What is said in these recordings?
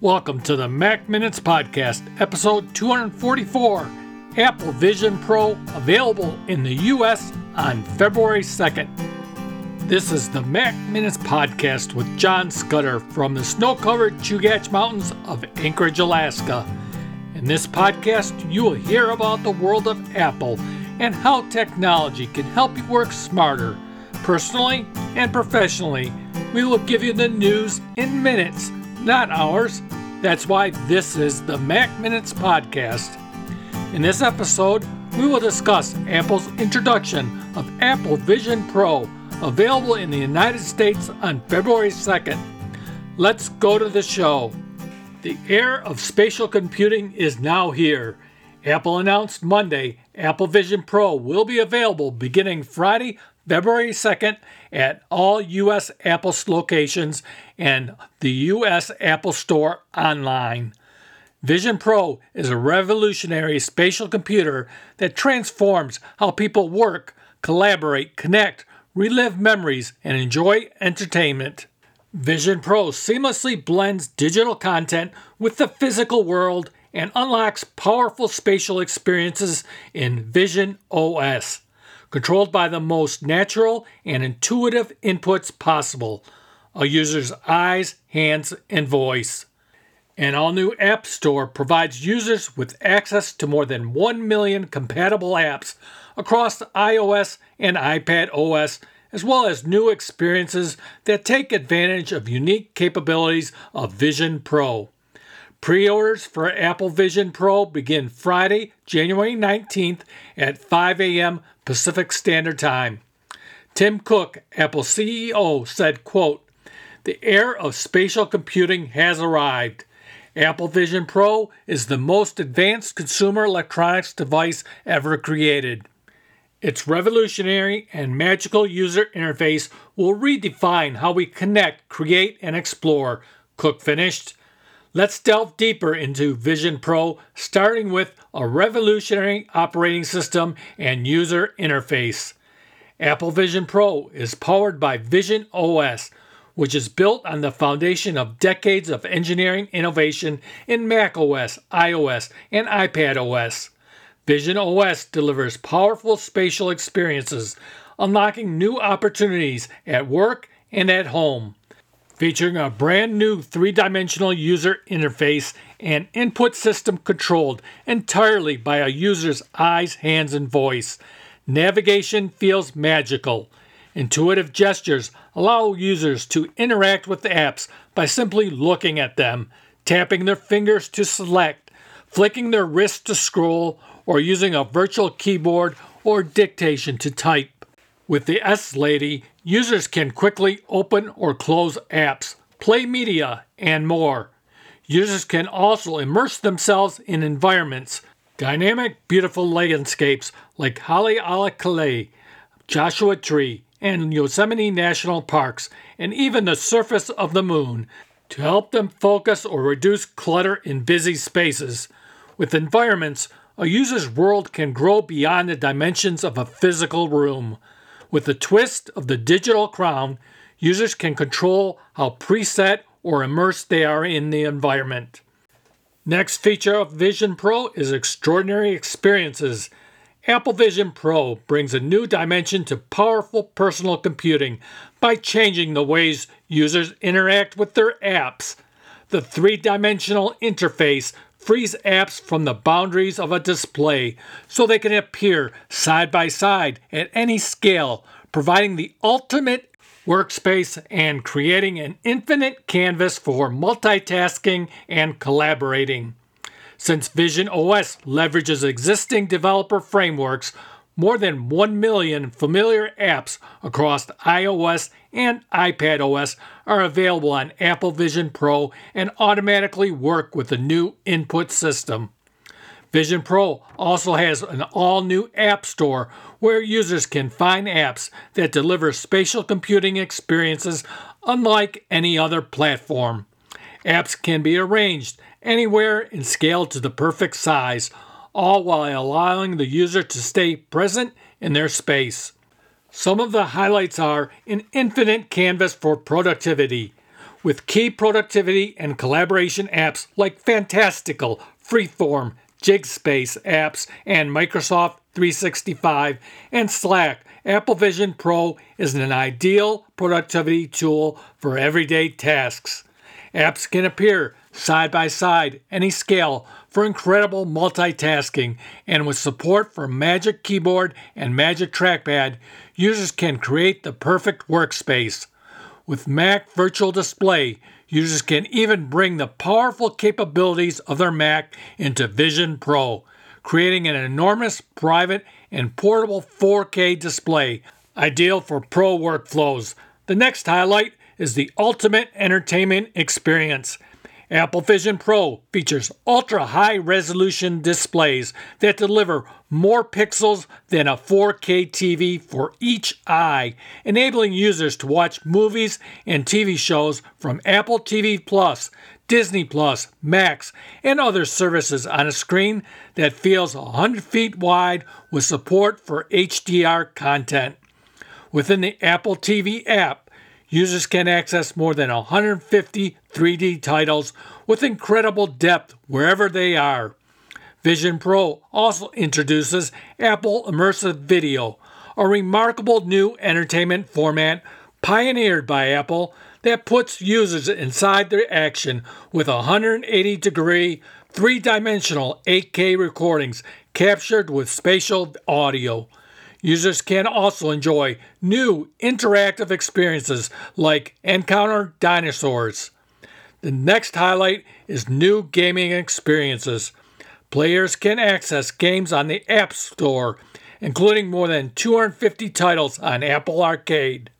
Welcome to the Mac Minutes Podcast, episode 244 Apple Vision Pro, available in the US on February 2nd. This is the Mac Minutes Podcast with John Scudder from the snow covered Chugach Mountains of Anchorage, Alaska. In this podcast, you will hear about the world of Apple and how technology can help you work smarter. Personally and professionally, we will give you the news in minutes, not ours. that's why this is the Mac Minutes Podcast. In this episode, we will discuss Apple's introduction of Apple Vision Pro, available in the United States on February 2nd. Let's go to the show. The era of spatial computing is now here. Apple announced Monday Apple Vision Pro will be available beginning Friday, February 2nd at all U.S. Apple locations and the U.S. Apple Store online. Vision Pro is a revolutionary spatial computer that transforms how people work, collaborate, connect, relive memories, and enjoy entertainment. Vision Pro seamlessly blends digital content with the physical world and unlocks powerful spatial experiences in Vision OS controlled by the most natural and intuitive inputs possible a user's eyes, hands, and voice. An all new App Store provides users with access to more than 1 million compatible apps across iOS and iPad OS, as well as new experiences that take advantage of unique capabilities of Vision Pro. Pre orders for Apple Vision Pro begin Friday, January 19th at 5 a.m. Pacific Standard Time. Tim Cook, Apple CEO, said, quote, The era of spatial computing has arrived. Apple Vision Pro is the most advanced consumer electronics device ever created. Its revolutionary and magical user interface will redefine how we connect, create, and explore, Cook finished. Let's delve deeper into Vision Pro, starting with a revolutionary operating system and user interface. Apple Vision Pro is powered by Vision OS, which is built on the foundation of decades of engineering innovation in Mac OS, iOS, and iPad OS. Vision OS delivers powerful spatial experiences, unlocking new opportunities at work and at home featuring a brand new three dimensional user interface and input system controlled entirely by a user's eyes, hands, and voice. Navigation feels magical. Intuitive gestures allow users to interact with the apps by simply looking at them, tapping their fingers to select, flicking their wrist to scroll, or using a virtual keyboard or dictation to type. With the S Lady, users can quickly open or close apps, play media, and more. Users can also immerse themselves in environments, dynamic, beautiful landscapes like Haleakala, Joshua Tree, and Yosemite National Parks, and even the surface of the moon to help them focus or reduce clutter in busy spaces. With environments, a user's world can grow beyond the dimensions of a physical room. With the twist of the digital crown, users can control how preset or immersed they are in the environment. Next feature of Vision Pro is extraordinary experiences. Apple Vision Pro brings a new dimension to powerful personal computing by changing the ways users interact with their apps. The three dimensional interface frees apps from the boundaries of a display so they can appear side by side at any scale, providing the ultimate workspace and creating an infinite canvas for multitasking and collaborating. Since Vision OS leverages existing developer frameworks, more than 1 million familiar apps across iOS and iPad OS are available on Apple Vision Pro and automatically work with the new input system. Vision Pro also has an all new App Store where users can find apps that deliver spatial computing experiences unlike any other platform. Apps can be arranged anywhere and scaled to the perfect size, all while allowing the user to stay present in their space. Some of the highlights are an infinite canvas for productivity. with key productivity and collaboration apps like Fantastical, Freeform, JigSpace apps, and Microsoft 365 and Slack. Apple Vision Pro is an ideal productivity tool for everyday tasks. Apps can appear side by side, any scale, for incredible multitasking, and with support for Magic Keyboard and Magic Trackpad, users can create the perfect workspace. With Mac Virtual Display, users can even bring the powerful capabilities of their Mac into Vision Pro, creating an enormous private and portable 4K display, ideal for pro workflows. The next highlight is the ultimate entertainment experience. Apple Vision Pro features ultra high resolution displays that deliver more pixels than a 4K TV for each eye, enabling users to watch movies and TV shows from Apple TV Plus, Disney Plus, Max, and other services on a screen that feels 100 feet wide with support for HDR content. Within the Apple TV app, users can access more than 150 3D titles with incredible depth wherever they are. Vision Pro also introduces Apple Immersive Video, a remarkable new entertainment format pioneered by Apple that puts users inside their action with 180 degree, three dimensional 8K recordings captured with spatial audio. Users can also enjoy new interactive experiences like Encounter Dinosaurs. The next highlight is new gaming experiences. Players can access games on the App Store, including more than 250 titles on Apple Arcade.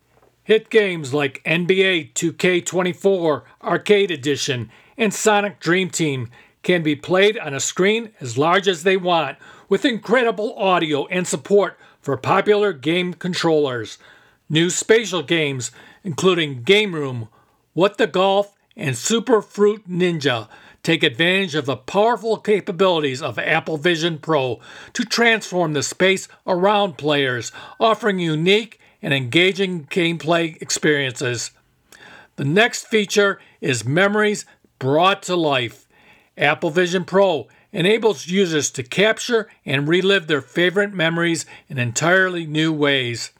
Hit games like NBA 2K24 Arcade Edition and Sonic Dream Team can be played on a screen as large as they want with incredible audio and support for popular game controllers. New spatial games, including Game Room, What the Golf, and Super Fruit Ninja, take advantage of the powerful capabilities of Apple Vision Pro to transform the space around players, offering unique and engaging gameplay experiences. The next feature is Memories Brought to Life. Apple Vision Pro enables users to capture and relive their favorite memories in entirely new ways.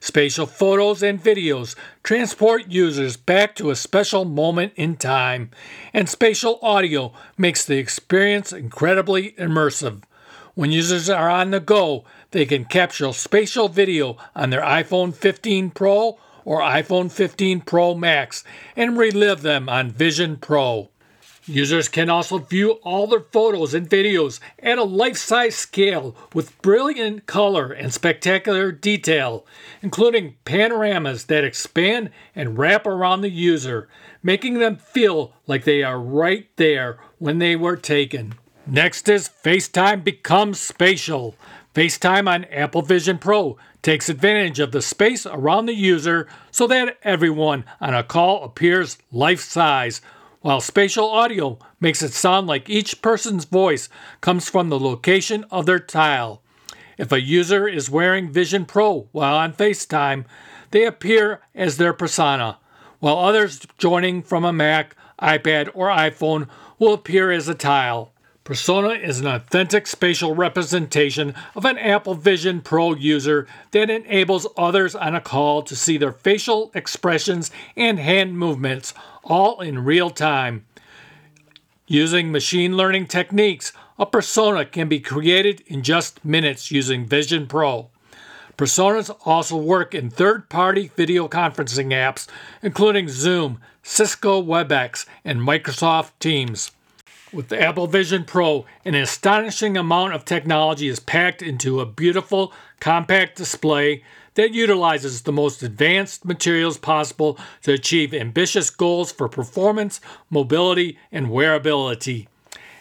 Spatial photos and videos transport users back to a special moment in time, and spatial audio makes the experience incredibly immersive. When users are on the go, they can capture spatial video on their iPhone 15 Pro or iPhone 15 Pro Max and relive them on Vision Pro. Users can also view all their photos and videos at a life size scale with brilliant color and spectacular detail, including panoramas that expand and wrap around the user, making them feel like they are right there when they were taken. Next is FaceTime becomes spatial. FaceTime on Apple Vision Pro takes advantage of the space around the user so that everyone on a call appears life size while spatial audio makes it sound like each person's voice comes from the location of their tile. If a user is wearing Vision Pro while on FaceTime, they appear as their persona, while others joining from a Mac, iPad, or iPhone will appear as a tile. Persona is an authentic spatial representation of an Apple Vision Pro user that enables others on a call to see their facial expressions and hand movements all in real time. Using machine learning techniques, a persona can be created in just minutes using Vision Pro. Personas also work in third party video conferencing apps, including Zoom, Cisco WebEx, and Microsoft Teams. With the Apple Vision Pro, an astonishing amount of technology is packed into a beautiful, compact display that utilizes the most advanced materials possible to achieve ambitious goals for performance, mobility, and wearability.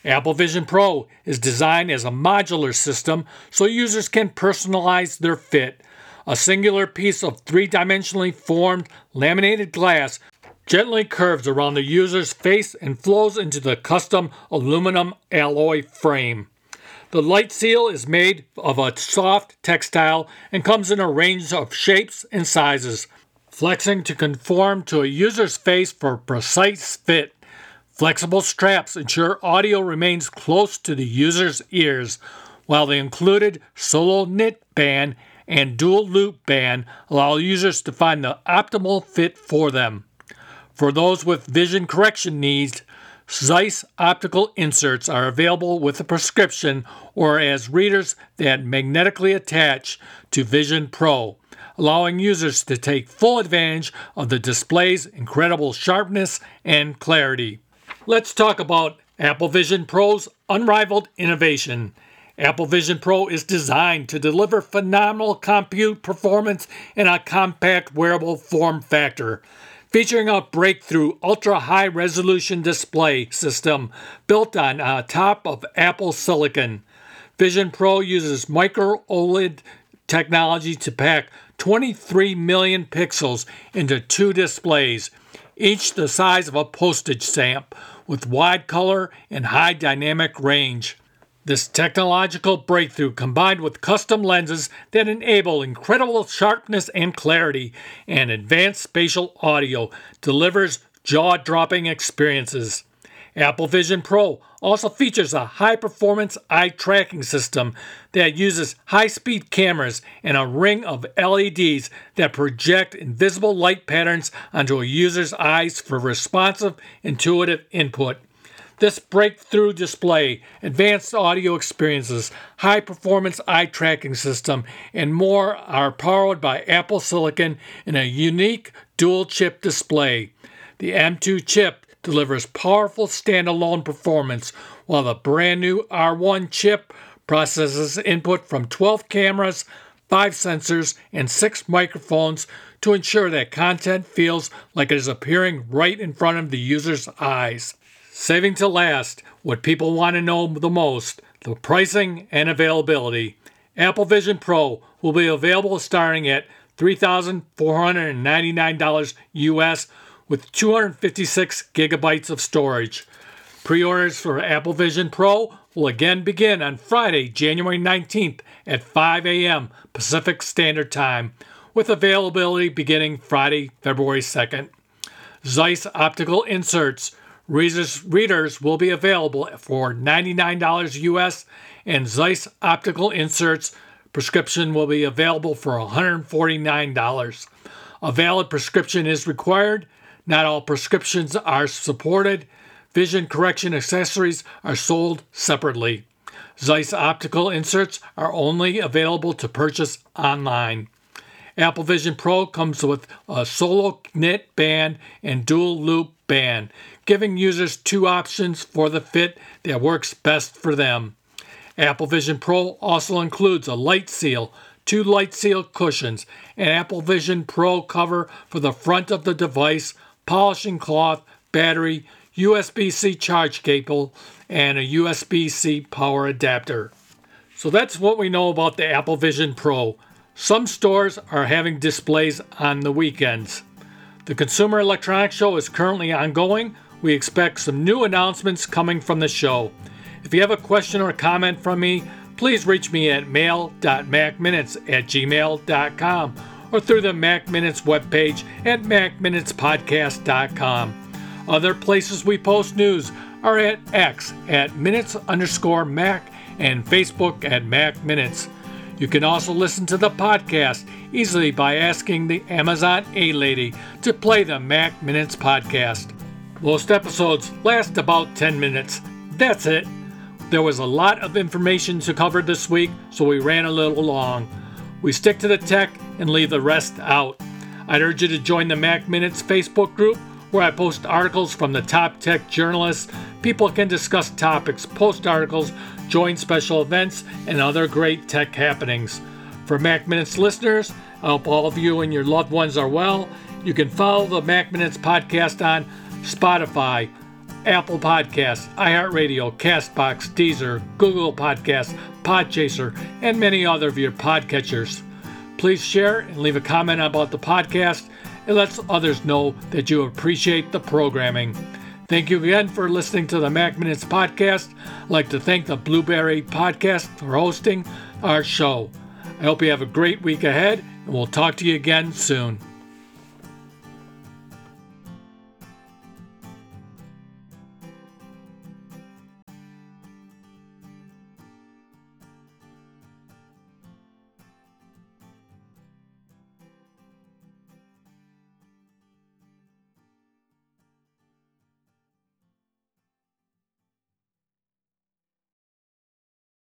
Apple Vision Pro is designed as a modular system so users can personalize their fit. A singular piece of three dimensionally formed laminated glass gently curves around the user's face and flows into the custom aluminum alloy frame. The light seal is made of a soft textile and comes in a range of shapes and sizes. flexing to conform to a user's face for precise fit. Flexible straps ensure audio remains close to the user's ears, while the included solo knit band and dual loop band allow users to find the optimal fit for them. For those with vision correction needs, Zeiss optical inserts are available with a prescription or as readers that magnetically attach to Vision Pro, allowing users to take full advantage of the display's incredible sharpness and clarity. Let's talk about Apple Vision Pro's unrivaled innovation. Apple Vision Pro is designed to deliver phenomenal compute performance in a compact wearable form factor. Featuring a breakthrough ultra high resolution display system built on uh, top of Apple Silicon. Vision Pro uses micro OLED technology to pack 23 million pixels into two displays, each the size of a postage stamp with wide color and high dynamic range. This technological breakthrough, combined with custom lenses that enable incredible sharpness and clarity and advanced spatial audio, delivers jaw dropping experiences. Apple Vision Pro also features a high performance eye tracking system that uses high speed cameras and a ring of LEDs that project invisible light patterns onto a user's eyes for responsive, intuitive input. This breakthrough display, advanced audio experiences, high performance eye tracking system, and more are powered by Apple Silicon in a unique dual chip display. The M2 chip delivers powerful standalone performance, while the brand new R1 chip processes input from 12 cameras, 5 sensors, and 6 microphones to ensure that content feels like it is appearing right in front of the user's eyes. Saving to last, what people want to know the most the pricing and availability. Apple Vision Pro will be available starting at $3,499 US with 256 gigabytes of storage. Pre orders for Apple Vision Pro will again begin on Friday, January 19th at 5 a.m. Pacific Standard Time, with availability beginning Friday, February 2nd. Zeiss optical inserts. Readers, readers will be available for $99 US, and Zeiss optical inserts prescription will be available for $149. A valid prescription is required not all prescriptions are supported. Vision correction accessories are sold separately. Zeiss optical inserts are only available to purchase online. Apple Vision Pro comes with a solo knit band and dual loop band, giving users two options for the fit that works best for them. Apple Vision Pro also includes a light seal, two light seal cushions, an Apple Vision Pro cover for the front of the device, polishing cloth, battery, USB C charge cable, and a USB C power adapter. So that's what we know about the Apple Vision Pro. Some stores are having displays on the weekends. The Consumer Electronics Show is currently ongoing. We expect some new announcements coming from the show. If you have a question or comment from me, please reach me at mail.macminutes at gmail.com or through the Mac Minutes webpage at macminutespodcast.com. Other places we post news are at X at minutes underscore Mac and Facebook at Mac Minutes. You can also listen to the podcast easily by asking the Amazon A Lady to play the Mac Minutes podcast. Most episodes last about 10 minutes. That's it. There was a lot of information to cover this week, so we ran a little long. We stick to the tech and leave the rest out. I'd urge you to join the Mac Minutes Facebook group where I post articles from the top tech journalists. People can discuss topics, post articles, join special events, and other great tech happenings. For Mac Minutes listeners, I hope all of you and your loved ones are well. You can follow the Mac Minutes podcast on Spotify, Apple Podcasts, iHeartRadio, Castbox, Deezer, Google Podcasts, Podchaser, and many other of your podcatchers. Please share and leave a comment about the podcast. It lets others know that you appreciate the programming. Thank you again for listening to the Mac Minutes podcast. I'd like to thank the Blubrry Podcast for hosting our show. I hope you have a great week ahead, and we'll talk to you again soon.